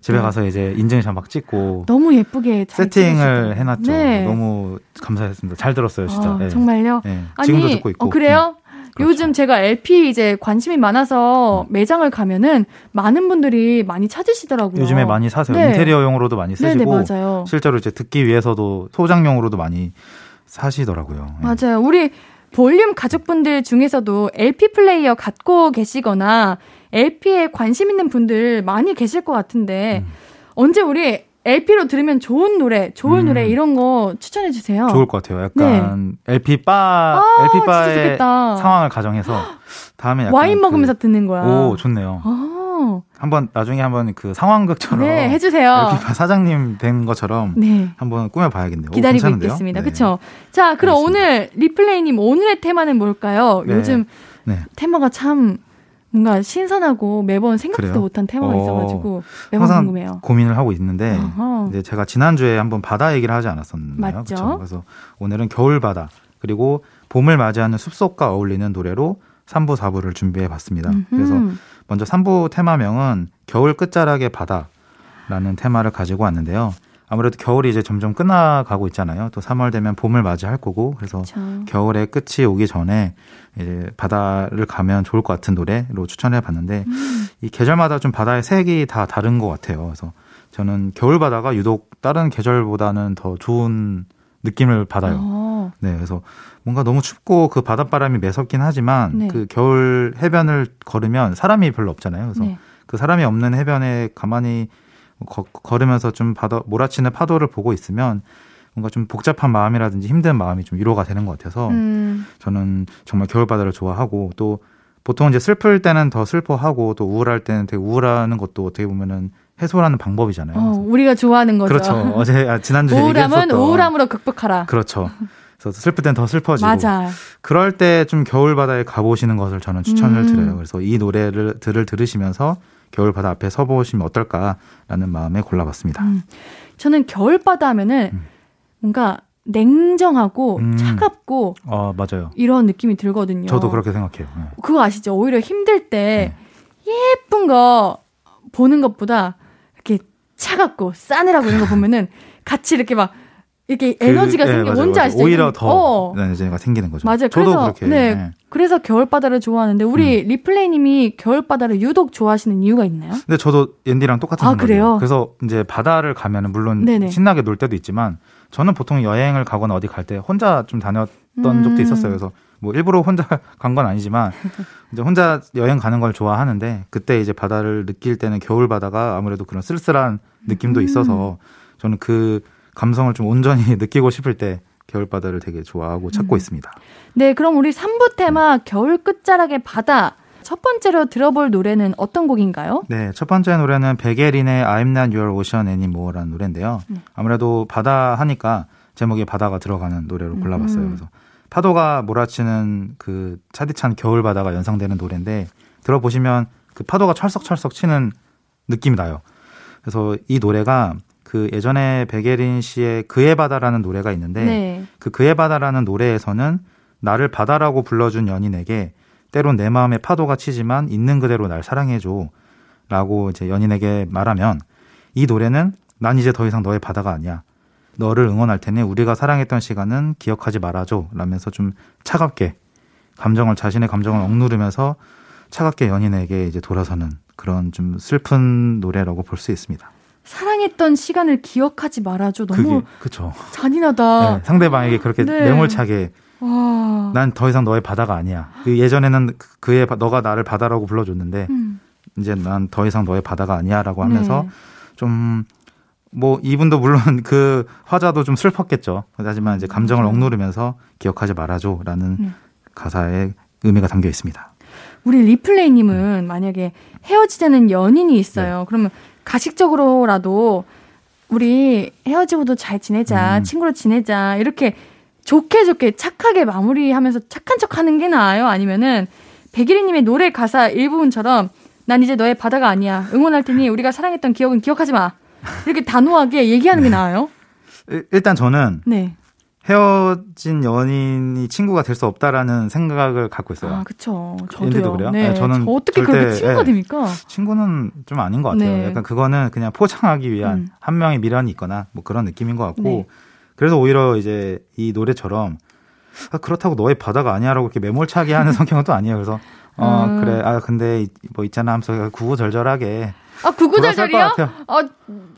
집에
네.
가서 이제 인증샷 막 찍고
너무 예쁘게 잘
세팅을
찍으시고.
해놨죠.
네.
너무 감사했습니다. 잘 들었어요, 진짜.
아,
예.
정말요?
예.
아니,
지금도 듣고 있고.
어, 그래요?
그렇죠.
요즘 제가 LP 이제 관심이 많아서
음.
매장을 가면은 많은 분들이 많이 찾으시더라고요.
요즘에 많이 사세요.
네.
인테리어용으로도 많이
네네,
쓰시고
맞아요.
실제로 이제 듣기 위해서도 소장용으로도 많이 사시더라고요. 예.
맞아요. 우리 볼륨 가족분들 중에서도 LP 플레이어 갖고 계시거나 LP에 관심 있는 분들 많이 계실 것 같은데
음.
언제 우리 LP로 들으면 좋은 노래, 좋은
음.
노래 이런 거 추천해 주세요.
좋을 것 같아요. 약간 LP 바,
네. 아,
LP 바의. 상황을 가정해서 다음에 약간
와인
그-
먹으면서 듣는 거야.
오, 좋네요.
아,
한번 나중에 한번 그 상황극처럼
네, 해주세요.
LP 바 사장님 된 것처럼
네.
한번 꾸며봐야겠네요. 오,
기다리고
괜찮은데요?
있겠습니다.
네.
그렇죠. 자, 그럼
알겠습니다.
오늘 리플레이님 오늘의 테마는 뭘까요?
네.
요즘
네.
테마가 참 뭔가 신선하고 매번 생각지도
그래요?
못한 테마가
어,
있어가지고 매번
항상
궁금해요.
고민을 하고 있는데
어허.
이제 제가 지난 주에 한번 바다 얘기를 하지 않았었나요?
맞죠.
그쵸? 그래서 오늘은 겨울 바다 그리고 봄을 맞이하는 숲속과 어울리는 노래로 3부, 4부를 준비해 봤습니다. 그래서. 먼저 3부 테마명은 겨울 끝자락의 바다라는 테마를 가지고 왔는데요. 아무래도 겨울이 이제 점점 끝나가고 있잖아요. 또 3월 되면 봄을 맞이할 거고 그래서
그쵸.
겨울의 끝이 오기 전에 이제 바다를 가면 좋을 것 같은 노래로 추천해 봤는데
음.
이 계절마다 좀 바다의 색이 다 다른 것 같아요. 그래서 저는 겨울 바다가 유독 다른 계절보다는 더 좋은 느낌을 받아요.
어,
네, 그래서 뭔가 너무 춥고 그 바닷바람이 매섭긴 하지만
네.
그 겨울 해변을 걸으면 사람이 별로 없잖아요. 그래서
네.
그 사람이 없는 해변에 가만히 거- 걸으면서 좀 바다 몰아치는 파도를 보고 있으면 뭔가 좀 복잡한 마음이라든지 힘든 마음이 좀 위로가 되는 것 같아서
음,
저는 정말 겨울 바다를 좋아하고 또 보통 이제 슬플 때는 더 슬퍼하고 또 우울할 때는 되게 우울하는 것도 어떻게 보면은 해소하는 방법이잖아요.
어, 우리가 좋아하는 거죠.
그렇죠. 어제 아, 지난주에
우울함은
얘기했었던
우울함으로 극복하라.
그렇죠. 그래서 슬플 땐 더 슬퍼지고
맞아.
그럴 때 좀 겨울 바다에 가보시는 것을 저는 추천을
음.
드려요. 그래서 이 노래를 들을 들으시면서 겨울 바다 앞에 서 보시면 어떨까라는 마음에 골라봤습니다.
음. 저는 겨울바다 하면은
음.
뭔가 냉정하고
음.
차갑고
어 맞아요.
이런 느낌이 들거든요.
저도 그렇게 생각해요. 네.
그거 아시죠? 오히려 힘들 때 예쁜 거 보는 것보다 이렇게 차갑고 싸늘하고 이런 거 보면은 같이 이렇게 막 이렇게 에너지가
그, 예,
생겨.
맞아요,
뭔지. 아시죠?
오히려 더
어.
에너지가 생기는 거죠.
맞아요.
저도
그래서
그렇게
네,
네.
그래서 겨울바다를 좋아하는데 우리
음.
리플레이님이 겨울바다를 유독 좋아하시는 이유가 있나요?
근데 저도 앤디랑 똑같은
아,
생각이에요.
그래요?
그래서 이제 바다를 가면은 물론
네네.
신나게 놀 때도 있지만 저는 보통 여행을 가거나 어디 갈 때 혼자 좀 다녔던
음.
적도 있었어요. 그래서 뭐 일부러 혼자 간 건 아니지만 이제 혼자 여행 가는 걸 좋아하는데 그때 이제 바다를 느낄 때는 겨울 바다가 아무래도 그런 쓸쓸한 느낌도
음.
있어서 저는 그 감성을 좀 온전히 느끼고 싶을 때 겨울 바다를 되게 좋아하고 찾고
음.
있습니다.
네, 그럼 우리 3부 테마 겨울 끝자락의 바다 첫 번째로 들어볼 노래는 어떤 곡인가요?
네, 첫 번째 노래는 베게린의 I'm Not Your Ocean Anymore라는 노래인데요.
네.
아무래도 바다 하니까 제목에 바다가 들어가는 노래로 골라봤어요.
음.
그래서 파도가 몰아치는 그 차디찬 겨울 바다가 연상되는 노래인데 들어보시면 그 파도가 철썩철썩 치는 느낌이 나요. 그래서 이 노래가 그 예전에 베게린 씨의 그의 바다라는 노래가 있는데
네.
그 그의 바다라는 노래에서는 나를 바다라고 불러준 연인에게 때론 내 마음에 파도가 치지만 있는 그대로 날 사랑해줘 라고 이제 연인에게 말하면 이 노래는 난 이제 더 이상 너의 바다가 아니야. 너를 응원할 테니 우리가 사랑했던 시간은 기억하지 말아줘 라면서 좀 차갑게 감정을 자신의 감정을 억누르면서 차갑게 연인에게 이제 돌아서는 그런 좀 슬픈 노래라고 볼 수 있습니다.
사랑했던 시간을 기억하지 말아줘. 너무
그게.
잔인하다.
네, 상대방에게 그렇게
네.
매몰차게
와.
난더 이상 너의 바다가 아니야. 그 예전에는 그- 그의 바- 너가 나를 바다라고 불러줬는데
음.
이제 난 더 이상 너의 바다가 아니야라고 하면서
네.
좀뭐 이분도 물론 그 화자도 좀 슬펐겠죠. 하지만 이제 감정을. 억누르면서 기억하지 말아줘라는
네.
가사에 의미가 담겨 있습니다.
우리 리플레이님은 만약에 헤어지자는 연인이 있어요.
네.
그러면 가식적으로라도 우리 헤어지고도 잘 지내자,
음.
친구로 지내자 이렇게 좋게 좋게 착하게 마무리하면서 착한 척 하는 게 나아요? 아니면은 백일희님의 노래 가사 일부분처럼 난 이제 너의 바다가 아니야. 응원할 테니 우리가 사랑했던 기억은 기억하지 마. 이렇게 단호하게 얘기하는 게 나아요?
일- 일단 저는
네.
헤어진 연인이 친구가 될 수 없다라는 생각을 갖고 있어요.
아.
앤디도
저도요.
그래요?
네.
네, 저는
저 어떻게 그렇게 친구가
예.
됩니까?
친구는 좀 아닌 것 같아요.
네.
약간 그거는 그냥 포장하기 위한
음.
한 명의 미련이 있거나 뭐 그런 느낌인 것 같고
네.
그래서 오히려 이제 이 노래처럼 아, 그렇다고 너의 바다가 아니야라고 이렇게 매몰차게 하는 성격은 또 아니에요. 그래서 어
음.
그래 아 근데 이- 뭐 있잖아 하면서 구구절절하게
아, 구구절절이요?
아,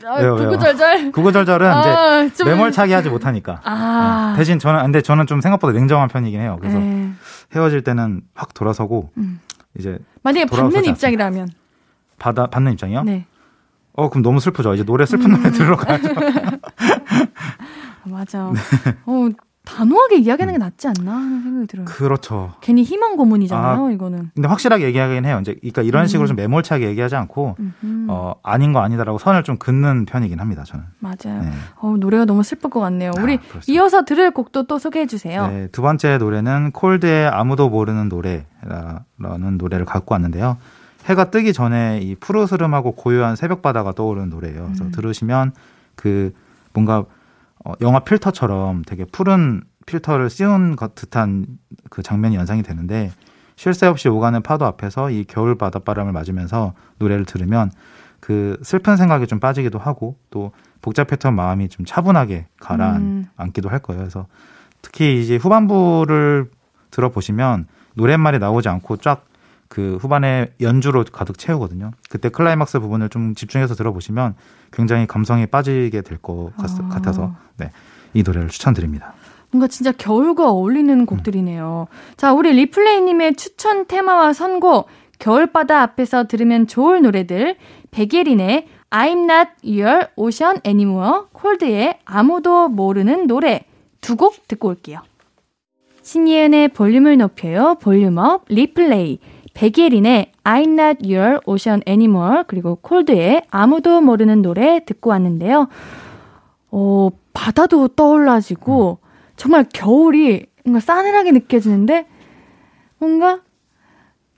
아
왜요?
구구절절.
구구절절은 이제
아, 좀-
매몰차게 하지 못하니까
아.
네. 대신 저는 근데 저는 좀 생각보다 냉정한 편이긴 해요. 그래서
네.
헤어질 때는 확 돌아서고
음.
이제
만약에 받는. 입장이라면.
받아 받는 입장이요.
네.
어 그럼 너무 슬프죠. 이제 노래 슬픈 노래 들으러 가야죠.
아, 맞아.
네.
어, 단호하게 이야기하는 게 낫지 않나 하는 생각이 들어요.
그렇죠.
괜히 희망 고문이잖아요, 이거는.
근데 확실하게 얘기하긴 해요. 이제 그러니까 이런
음.
식으로 좀 매몰차게 얘기하지 않고
음흠.
어 아닌 거 아니다라고 선을 좀 긋는 편이긴 합니다. 저는.
맞아요.
네.
어, 노래가 너무 슬플 것 같네요.
아,
우리
그렇죠.
이어서 들을 곡도 또 소개해 주세요.
네, 두 번째 노래는 콜드의 아무도 모르는 노래라는 노래를 갖고 왔는데요. 해가 뜨기 전에 이 푸르스름하고 고요한 새벽 바다가 떠오르는 노래예요. 그래서
음.
들으시면 그 뭔가 어, 영화 필터처럼 되게 푸른 필터를 씌운 것 듯한 그 장면이 연상이 되는데 쉴 새 없이 오가는 파도 앞에서 이 겨울 바닷바람을 맞으면서 노래를 들으면 그 슬픈 생각이 좀 빠지기도 하고 또 복잡했던 마음이 좀 차분하게 가라앉기도 할 거예요. 그래서 특히 이제 후반부를 들어보시면 노랫말이 나오지 않고 쫙 그 후반에 연주로 가득 채우거든요. 그때 클라이막스 부분을 좀 집중해서 들어보시면 굉장히 감성에 빠지게 될것
아.
같아서 네, 이 노래를 추천드립니다.
뭔가 진짜 겨울과 어울리는 곡들이네요. 자, 우리 리플레이님의 추천 테마와 선곡, 겨울바다 앞에서 들으면 좋을 노래들, 백예린의 I'm Not Your Ocean Anymore, 콜드의 아무도 모르는 노래 두 곡 듣고 올게요. 신예은의 볼륨을 높여요. 볼륨업 리플레이. 백예린의 I'm Not Your Ocean Anymore 그리고 콜드의 아무도 모르는 노래 듣고 왔는데요. 어, 바다도 떠올라지고 정말 겨울이 뭔가 싸늘하게 느껴지는데 뭔가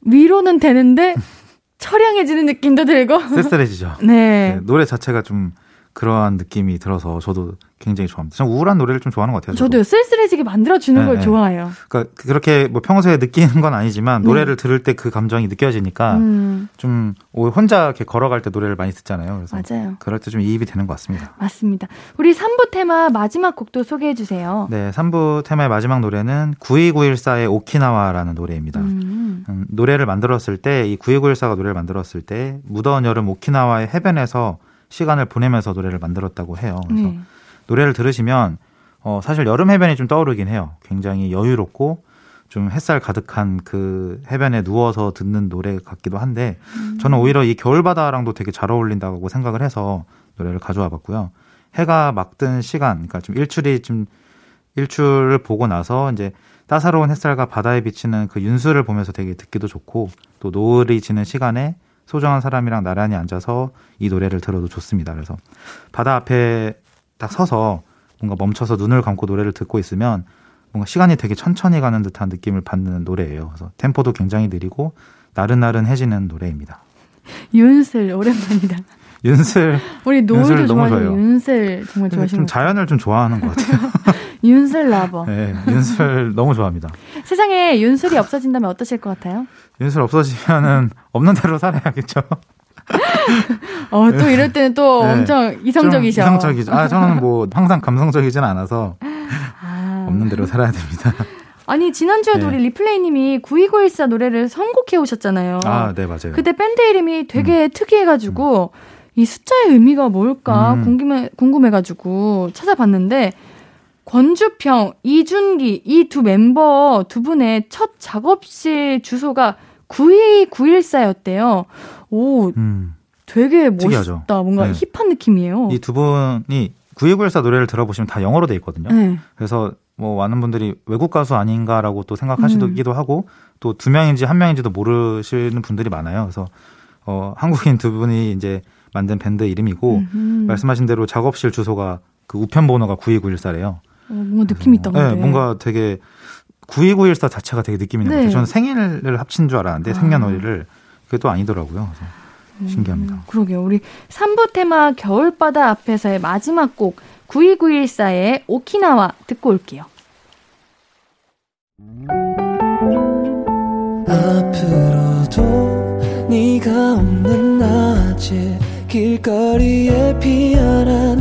위로는 되는데 처량해지는 느낌도 들고
쓸쓸해지죠.
네.
네, 노래 자체가 좀 그러한 느낌이 들어서 저도 굉장히 좋아합니다. 저는 우울한 노래를 좀 좋아하는 것 같아요. 저도.
저도 쓸쓸해지게 만들어주는
네,
걸
네.
좋아해요.
그러니까 그렇게 뭐 평소에 느끼는 건 아니지만 노래를 들을 때 그 감정이 느껴지니까
네. 음,
좀 혼자 이렇게 걸어갈 때 노래를 많이 듣잖아요. 그래서
맞아요.
그럴 때 좀 이입이 되는 것 같습니다.
맞습니다. 우리 3부 테마 마지막 곡도 소개해 주세요.
네, 3부 테마의 마지막 노래는 92914의 오키나와라는 노래입니다.
음,
음, 노래를 만들었을 때, 이 92914가 노래를 만들었을 때, 무더운 여름 오키나와의 해변에서 시간을 보내면서 노래를 만들었다고 해요. 그래서
네.
노래를 들으시면, 어, 사실 여름 해변이 좀 떠오르긴 해요. 굉장히 여유롭고, 좀 햇살 가득한 그 해변에 누워서 듣는 노래 같기도 한데, 저는 오히려 이 겨울바다랑도 되게 잘 어울린다고 생각을 해서 노래를 가져와 봤고요. 해가 막뜬 시간, 그러니까 좀 일출이 좀, 일출을 보고 나서 이제 따사로운 햇살과 바다에 비치는 그 윤수를 보면서 되게 듣기도 좋고, 또 노을이 지는 시간에 소중한 사람이랑 나란히 앉아서 이 노래를 들어도 좋습니다. 그래서 바다 앞에 딱 서서 뭔가 멈춰서 눈을 감고 노래를 듣고 있으면 뭔가 시간이 되게 천천히 가는 듯한 느낌을 받는 노래예요. 그래서 템포도 굉장히 느리고 나른나른해지는 노래입니다.
윤슬 오랜만이다.
윤슬
우리 좋아하시는
좋아요.
윤슬 정말
좀
좋아하시는 것 같아요.
자연을 좀 좋아하는 것 같아요.
윤슬 라버.
네, 윤슬 너무 좋아합니다.
세상에 윤슬이 없어진다면 어떠실 것 같아요?
윤슬 없어지면은 없는 대로 살아야겠죠.
어, 또 이럴 때는 또
네.
엄청 이성적이셔.
좀 이성적이죠. 아, 저는 뭐 항상 감성적이진 않아서
아.
없는 대로 살아야 됩니다.
아니, 지난주에도
네.
우리 리플레이님이 92914 노래를 선곡해 오셨잖아요.
아, 네, 맞아요.
그때 밴드 이름이 되게 특이해가지고, 이 숫자의 의미가 뭘까
음.
궁금해, 궁금해가지고 찾아봤는데, 권주평, 이준기, 이 두 멤버 두 분의 첫 작업실 주소가 92914였대요. 오,
음.
되게 멋있다.
특이하죠.
뭔가
네.
힙한 느낌이에요.
이 두 분이 92914 노래를 들어보시면 다 영어로 돼 있거든요.
네.
그래서 뭐 많은 분들이 외국 가수 아닌가라고 또
음.
생각하시기도 하고 또 두 명인지 한 명인지도 모르시는 분들이 많아요. 그래서 어 한국인 두 분이 이제 만든 밴드 이름이고
음.
말씀하신 대로 작업실 주소가 그 우편 번호가 92914래요.
어, 뭔가 느낌 있다, 근데.
네, 뭔가 되게 92914 자체가 되게 느낌 있는 것
네.
저는 생일을 합친 줄 알았는데
아.
생년월일을 그게 또 아니더라고요. 그래서 신기합니다.
음, 그러게요. 우리 3부 테마 겨울바다 앞에서의 마지막 곡 92914의 오키나와 듣고 올게요.
앞으로도 네가 없는 낮에 길거리에 피어난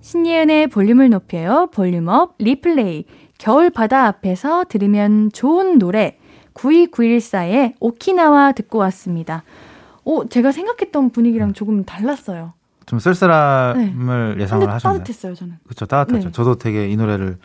신예은의 볼륨을 높여요. 볼륨업 리플레이. 겨울 바다 앞에서 들으면 좋은 노래 92914의 오키나와 듣고 왔습니다. 오, 제가 생각했던 분위기랑 조금 달랐어요.
좀 쓸쓸함을
근데
예상을 하셨나요?
따뜻했어요, 저는.
그렇죠. 따뜻하죠.
네.
저도 되게 이 노래를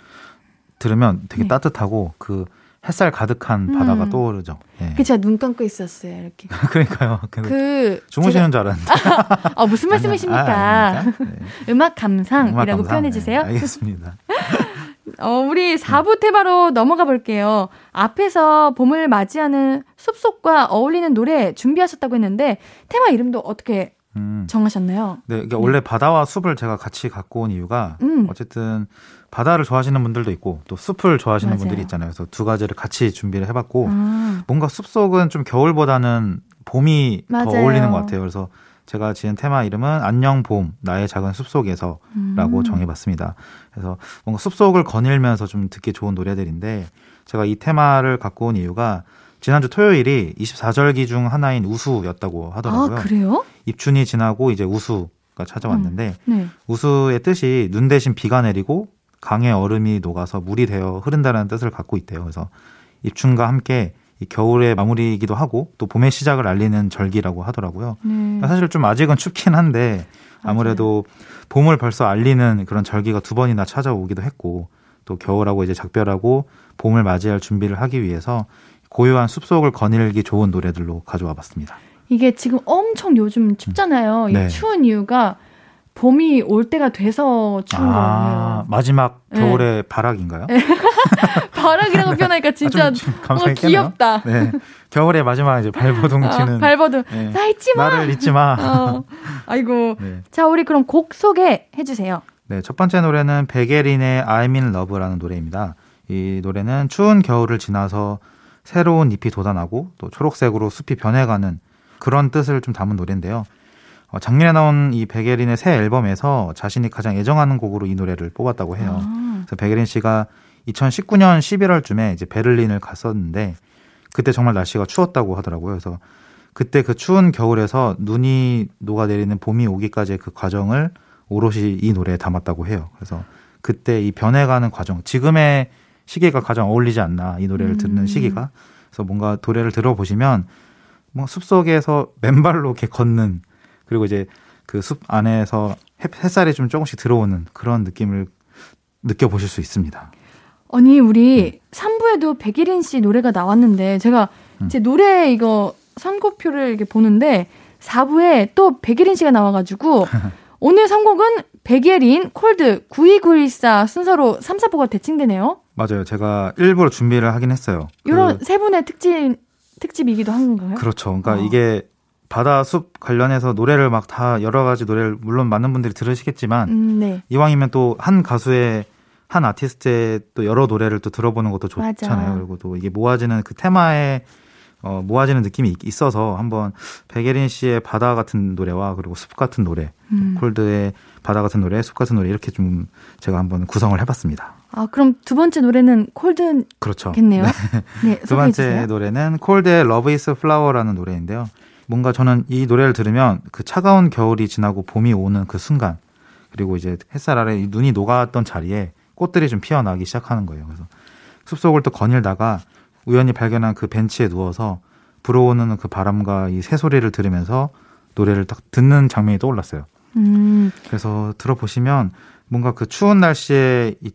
들으면 되게
네.
따뜻하고 그 햇살 가득한 바다가
음.
떠오르죠. 예.
그 제가 눈 감고 있었어요, 이렇게.
그러니까요. 근데
그
주무시는 줄 알았는데.
제가- 아, 무슨 말씀이십니까?
아? 네.
음악 감상이라고
음악 감상.
표현해 주세요.
네, 알겠습니다.
어, 우리 4부 테마로 넘어가 볼게요. 앞에서 봄을 맞이하는 숲속과 어울리는 노래 준비하셨다고 했는데 테마 이름도 어떻게
음.
정하셨나요?
네, 그러니까 원래 바다와 숲을 제가 같이 갖고 온 이유가
음.
어쨌든 바다를 좋아하시는 분들도 있고 또 숲을 좋아하시는
맞아요.
분들이 있잖아요. 그래서 두 가지를 같이 준비를 해봤고
아,
뭔가 숲속은 좀 겨울보다는 봄이
맞아요.
더 어울리는 것 같아요. 그래서 제가 지은 테마 이름은 안녕 봄 나의 작은 숲속에서라고
음.
정해봤습니다. 그래서 뭔가 숲속을 거닐면서 좀 듣기 좋은 노래들인데 제가 이 테마를 갖고 온 이유가 지난주 토요일이 24절기 중 하나인 우수였다고
아,
하더라고요.
그래요?
입춘이 지나고 이제 우수가 찾아왔는데
네.
우수의 뜻이 눈 대신 비가 내리고 강의 얼음이 녹아서 물이 되어 흐른다는 뜻을 갖고 있대요. 그래서 입춘과 함께 이 겨울의 마무리이기도 하고 또 봄의 시작을 알리는 절기라고 하더라고요.
네.
사실 좀 아직은 춥긴 한데 아무래도 봄을 벌써 알리는 그런 절기가 두 번이나 찾아오기도 했고 또 겨울하고 이제 작별하고 봄을 맞이할 준비를 하기 위해서 고요한 숲속을 거닐기 좋은 노래들로 가져와 봤습니다.
이게 지금 엄청 요즘 춥잖아요.
네.
이 추운 이유가 봄이 올 때가 돼서 추운
아,
거예요.
마지막
네.
겨울의 바락인가요?
바락이라고 표현하니까 진짜
아, 있겠네요.
귀엽다.
네. 겨울의 마지막 이제 발버둥
아,
치는
발버둥.
네.
나 잊지 마.
나를 잊지 마.
어. 아이고.
네.
자, 우리 그럼 곡 소개해 주세요.
네, 첫 번째 노래는 베게린의 I'm in Love라는 노래입니다. 이 노래는 추운 겨울을 지나서 새로운 잎이 돋아나고 또 초록색으로 숲이 변해가는 그런 뜻을 좀 담은 노래인데요. 어, 작년에 나온 이 베게린의 새 앨범에서 자신이 가장 애정하는 곡으로 이 노래를 뽑았다고 해요.
아,
그래서 베게린 씨가 2019년 11월쯤에 이제 베를린을 갔었는데 그때 정말 날씨가 추웠다고 하더라고요. 그래서 그때 그 추운 겨울에서 눈이 녹아내리는 봄이 오기까지의 그 과정을 오롯이 이 노래에 담았다고 해요. 그래서 그때 이 변해가는 과정, 지금의 시기가 가장 어울리지 않나 이 노래를 듣는
음.
시기가. 그래서 뭔가 노래를 들어보시면 뭐 숲속에서 맨발로 이렇게 걷는 그리고 이제 그 숲 안에서 햇- 햇살이 좀 조금씩 들어오는 그런 느낌을 느껴보실 수 있습니다.
아니,
음.
우리 3부에도 백예린 씨 노래가 나왔는데 제가
음.
제 노래 이거 선곡표를 이렇게 보는데 4부에 또 백예린 씨가 나와가지고 오늘 선곡은 백예린, 콜드, 9294 순서로 3, 4부가 대칭되네요.
맞아요. 제가 일부러 준비를 하긴 했어요. 그-
이런 세 분의 특집, 특집이기도 한 건가요?
그렇죠. 그러니까
어.
이게 바다 숲 관련해서 노래를 막 다 여러 가지 노래를 물론 많은 분들이 들으시겠지만
음, 네.
이왕이면 또 한 가수의 한 아티스트의 또 여러 노래를 또 들어보는 것도 좋잖아요.
맞아.
그리고 또 이게 모아지는 그 테마에 어, 모아지는 느낌이 있- 있어서 한번 백예린 씨의 바다 같은 노래와 그리고 숲 같은 노래,
음.
콜드의 바다 같은 노래, 숲 같은 노래 이렇게 좀 제가 한번 구성을 해봤습니다.
아, 그럼 두 번째 노래는 콜드겠네요.
그렇죠.
네,
두
소개해
번째
주세요.
노래는 콜드의 Love is Flower라는 노래인데요. 뭔가 저는 이 노래를 들으면 그 차가운 겨울이 지나고 봄이 오는 그 순간 그리고 이제 햇살 아래 이 눈이 녹았던 자리에 꽃들이 좀 피어나기 시작하는 거예요. 그래서 숲속을 또 거닐다가 우연히 발견한 그 벤치에 누워서 불어오는 그 바람과 이 새소리를 들으면서 노래를 딱 듣는 장면이 떠올랐어요.
음,
그래서 들어보시면 뭔가 그 추운 날씨에 이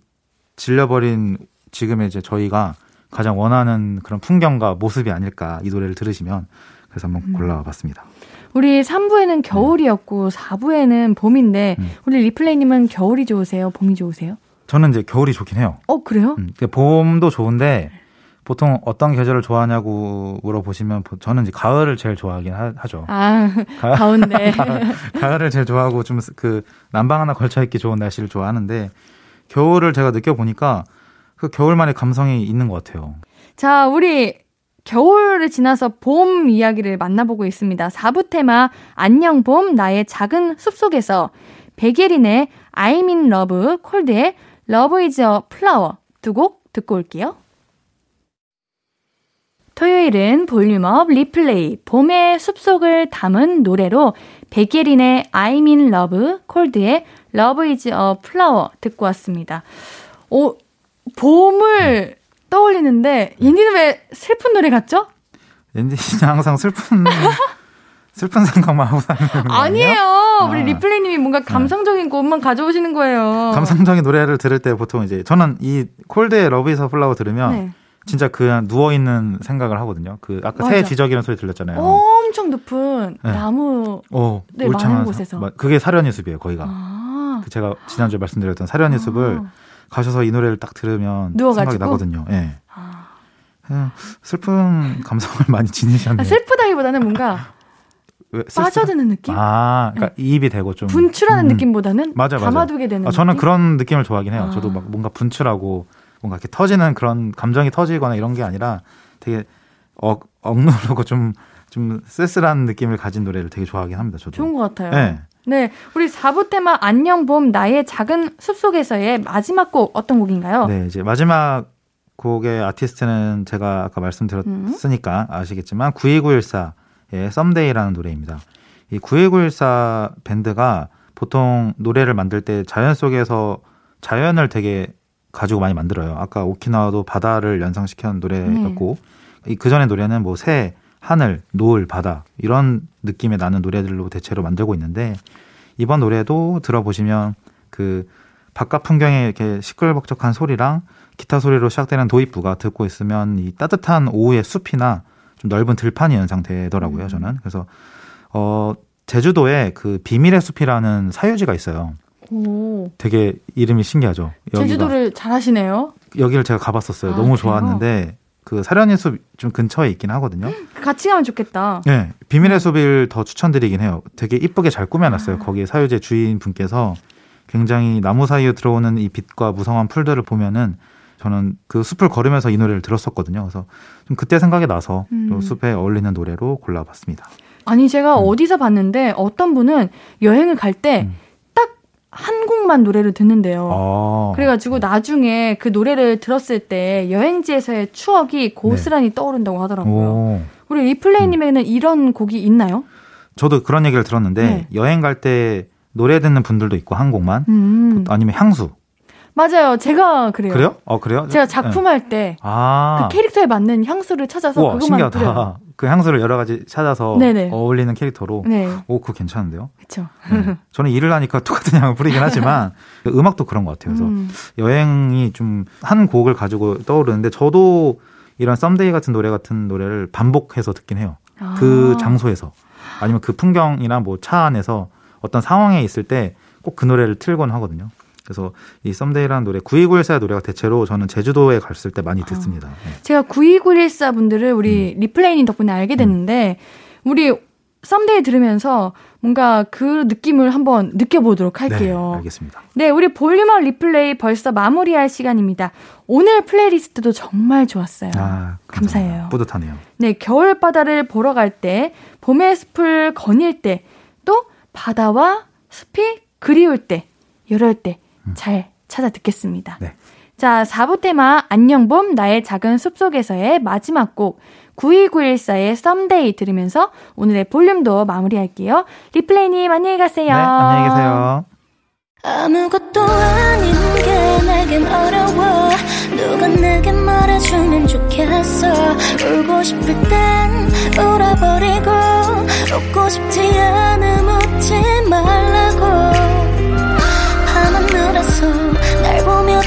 질려버린 지금의 이제 저희가 가장 원하는 그런 풍경과 모습이 아닐까 이 노래를 들으시면 그래서 한번
음.
골라와 봤습니다.
우리 3부에는 겨울이었고 4부에는 봄인데
음.
우리 리플레이님은 겨울이 좋으세요? 봄이 좋으세요?
저는 이제 겨울이 좋긴 해요.
어 그래요?
음, 봄도 좋은데 보통 어떤 계절을 좋아하냐고 물어보시면 보- 저는 이제 가을을 제일 좋아하긴 하, 죠
아
가-
가운데
가을 을 제일 좋아하고 좀 그 난방 하나 걸쳐 입기 좋은 날씨를 좋아하는데 겨울을 제가 느껴 보니까 그 겨울만의 감성이 있는 것 같아요.
자 우리 겨울을 지나서 봄 이야기를 만나보고 있습니다. 4부 테마 안녕 봄 나의 작은 숲속에서 백예린의 I'm in love 콜드의 Love is a flower 두 곡 듣고 올게요. 토요일은 볼륨업 리플레이 봄의 숲속을 담은 노래로 백예린의 I'm in love 콜드의 Love is a flower 듣고 왔습니다. 오, 봄을 떠올리는데 옌디는 왜 슬픈 노래 같죠?
진짜 항상 슬픈 슬픈 생각만 하고 사는 거
아니에요.
아.
우리 리플레이님이 뭔가 감성적인 곡만 가져오시는 거예요.
감성적인 노래를 들을 때 보통 이제 저는 이 콜드의 Love is a flower 들으면
네.
진짜 그냥 누워 있는 생각을 하거든요. 그 아까 새
맞아.
뒤적이는 소리 들렸잖아요.
엄청 높은
네.
나무.
어,
네, 많은
사-
곳에서.
마- 그게 사려니 숲이에요, 거기가.
아.
그 제가 지난주에 말씀드렸던 사려니 숲을
아.
가셔서 이 노래를 딱 들으면
누워가지고?
생각이 나거든요. 예.
아.
그냥 슬픈 감성을 많이 지니셨네요.
아, 슬프다기보다는 뭔가? 빠져드는 느낌?
아, 그러니까 이입이 되고 좀
분출하는
음.
느낌보다는
맞아요, 맞아요.
담아두게 되는
아, 저는
느낌?
그런 느낌을 좋아하긴 해요.
아.
저도 막 뭔가 분출하고 뭔가 이렇게 터지는 그런 감정이 터지거나 이런 게 아니라 되게 억, 억누르고 좀, 좀 쓸쓸한 느낌을 가진 노래를 되게 좋아하긴 합니다. 저도.
좋은 것 같아요.
네.
네, 우리 4부 테마 안녕 봄 나의 작은 숲속에서의 마지막 곡 어떤 곡인가요?
네, 이제 마지막 곡의 아티스트는 제가 아까 말씀드렸으니까 아시겠지만 92914의 썸데이라는 노래입니다. 이 92914 밴드가 보통 노래를 만들 때 자연 속에서 자연을 되게 가지고 많이 만들어요. 아까 오키나와도 바다를 연상시켰는 노래였고 이 그 전의 노래는 뭐 새, 하늘, 노을, 바다 이런 느낌의 나는 노래들로 대체로 만들고 있는데 이번 노래도 들어보시면 그 바깥 풍경에 이렇게 시끌벅적한 소리랑 기타 소리로 시작되는 도입부가 듣고 있으면 이 따뜻한 오후의 숲이나 좀 넓은 들판이 연상되더라고요, 저는. 그래서 어 제주도에 그 비밀의 숲이라는 사유지가 있어요.
오,
되게 이름이 신기하죠. 여기가.
제주도를 잘 하시네요.
여기를 제가 가봤었어요.
아,
너무? 좋았는데 그 사려니 숲좀 근처에 있긴 하거든요.
같이 가면 좋겠다.
네, 비밀의 숲을 더 추천드리긴 해요. 되게 이쁘게 잘 꾸며놨어요.
아.
거기 사유제 주인 분께서 굉장히 나무 사이에 들어오는 이 빛과 무성한 풀들을 보면은 저는 그 숲을 걸으면서 이 노래를 들었었거든요. 그래서 좀 그때 생각이 나서 또
음.
숲에 어울리는 노래로 골라봤습니다.
아니 제가
음.
어디서 봤는데 어떤 분은 여행을 갈때딱
음.
한 곡만 노래를 듣는데요.
아,
그래가지고 나중에 그 노래를 들었을 때 여행지에서의 추억이 고스란히 떠오른다고 하더라고요.
네. 오.
우리 리플레이님에는 이런 곡이 있나요?
저도 그런 얘기를 들었는데
네.
여행 갈 때 노래 듣는 분들도 있고 한 곡만
음,
아니면 향수
맞아요. 제가 그래요.
그래요? 어 그래요?
제가
네.
작품할
때그아
캐릭터에 맞는 향수를 찾아서
우와,
그것만
신기하다.
뿌려요.
그 향수를 여러 가지 찾아서
네네.
어울리는 캐릭터로.
네,
오, 그거 괜찮은데요?
그렇죠.
네. 저는 일을 하니까 똑같은 향을 뿌리긴 하지만 그 음악도 그런 것 같아요. 그래서
음.
여행이 좀 한 곡을 가지고 떠오르는데 저도 이런 썸데이 같은 노래 같은 노래를 반복해서 듣긴 해요. 그
아.
장소에서 아니면 그 풍경이나 뭐 차 안에서 어떤 상황에 있을 때 꼭 그 노래를 틀곤 하거든요. 그래서 이 Someday라는 노래 92914의 노래가 대체로 저는 제주도에 갔을 때 많이 듣습니다. 네.
제가 92914 분들을 우리
음.
리플레이님 덕분에 알게 됐는데 우리 Someday 들으면서 뭔가 그 느낌을 한번 느껴보도록 할게요.
네, 알겠습니다.
네, 우리 볼륨업 리플레이 벌써 마무리할 시간입니다. 오늘 플레이리스트도 정말 좋았어요.
아.
감사해요.
뿌듯하네요.
네, 겨울 바다를 보러 갈 때, 봄의 숲을 거닐 때, 또 바다와 숲이 그리울 때, 이럴 때 잘 찾아 듣겠습니다.
네.
자, 4부 테마 안녕 봄 나의 작은 숲속에서의 마지막 곡 92914의 썸데이 들으면서 오늘의 볼륨도 마무리할게요. 리플레이님 안녕히 가세요.
네, 안녕히 계세요.
아무것도 아닌 게 내겐 어려워 누가 내게 말해주면 좋겠어 울고 싶을 땐 울어버리고 웃고 싶지 않음 웃지 말라고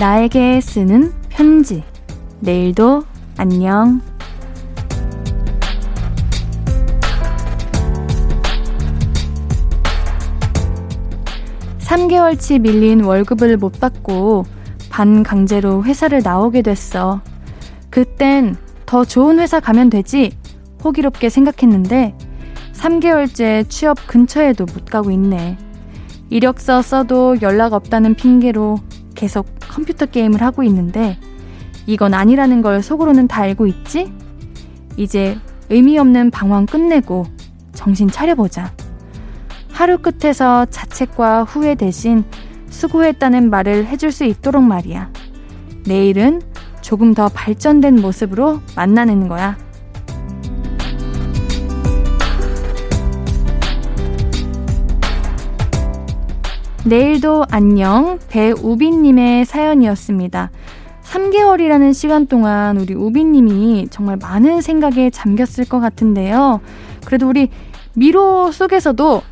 나에게 쓰는 편지. 내일도 안녕. 3개월치 밀린 월급을 못 받고 반강제로 회사를 나오게 됐어. 그땐 더 좋은 회사 가면 되지. 호기롭게 생각했는데 3개월째 취업 근처에도 못 가고 있네. 이력서 써도 연락 없다는 핑계로 계속 컴퓨터 게임을 하고 있는데 이건 아니라는 걸 속으로는 다 알고 있지? 이제 의미 없는 방황 끝내고 정신 차려보자. 하루 끝에서 자책과 후회 대신 수고했다는 말을 해줄 수 있도록 말이야. 내일은 조금 더 발전된 모습으로 만나는 거야. 내일도 안녕 배우빈님의 사연이었습니다. 3개월이라는 시간 동안 우리 우빈님이 정말 많은 생각에 잠겼을 것 같은데요. 그래도 우리 미로 속에서도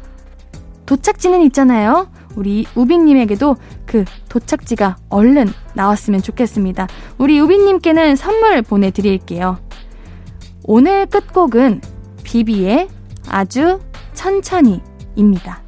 도착지는 있잖아요. 우리 우빈님에게도 그 도착지가 얼른 나왔으면 좋겠습니다. 우리 우빈님께는 선물 보내드릴게요. 오늘 끝곡은 비비의 아주 천천히입니다.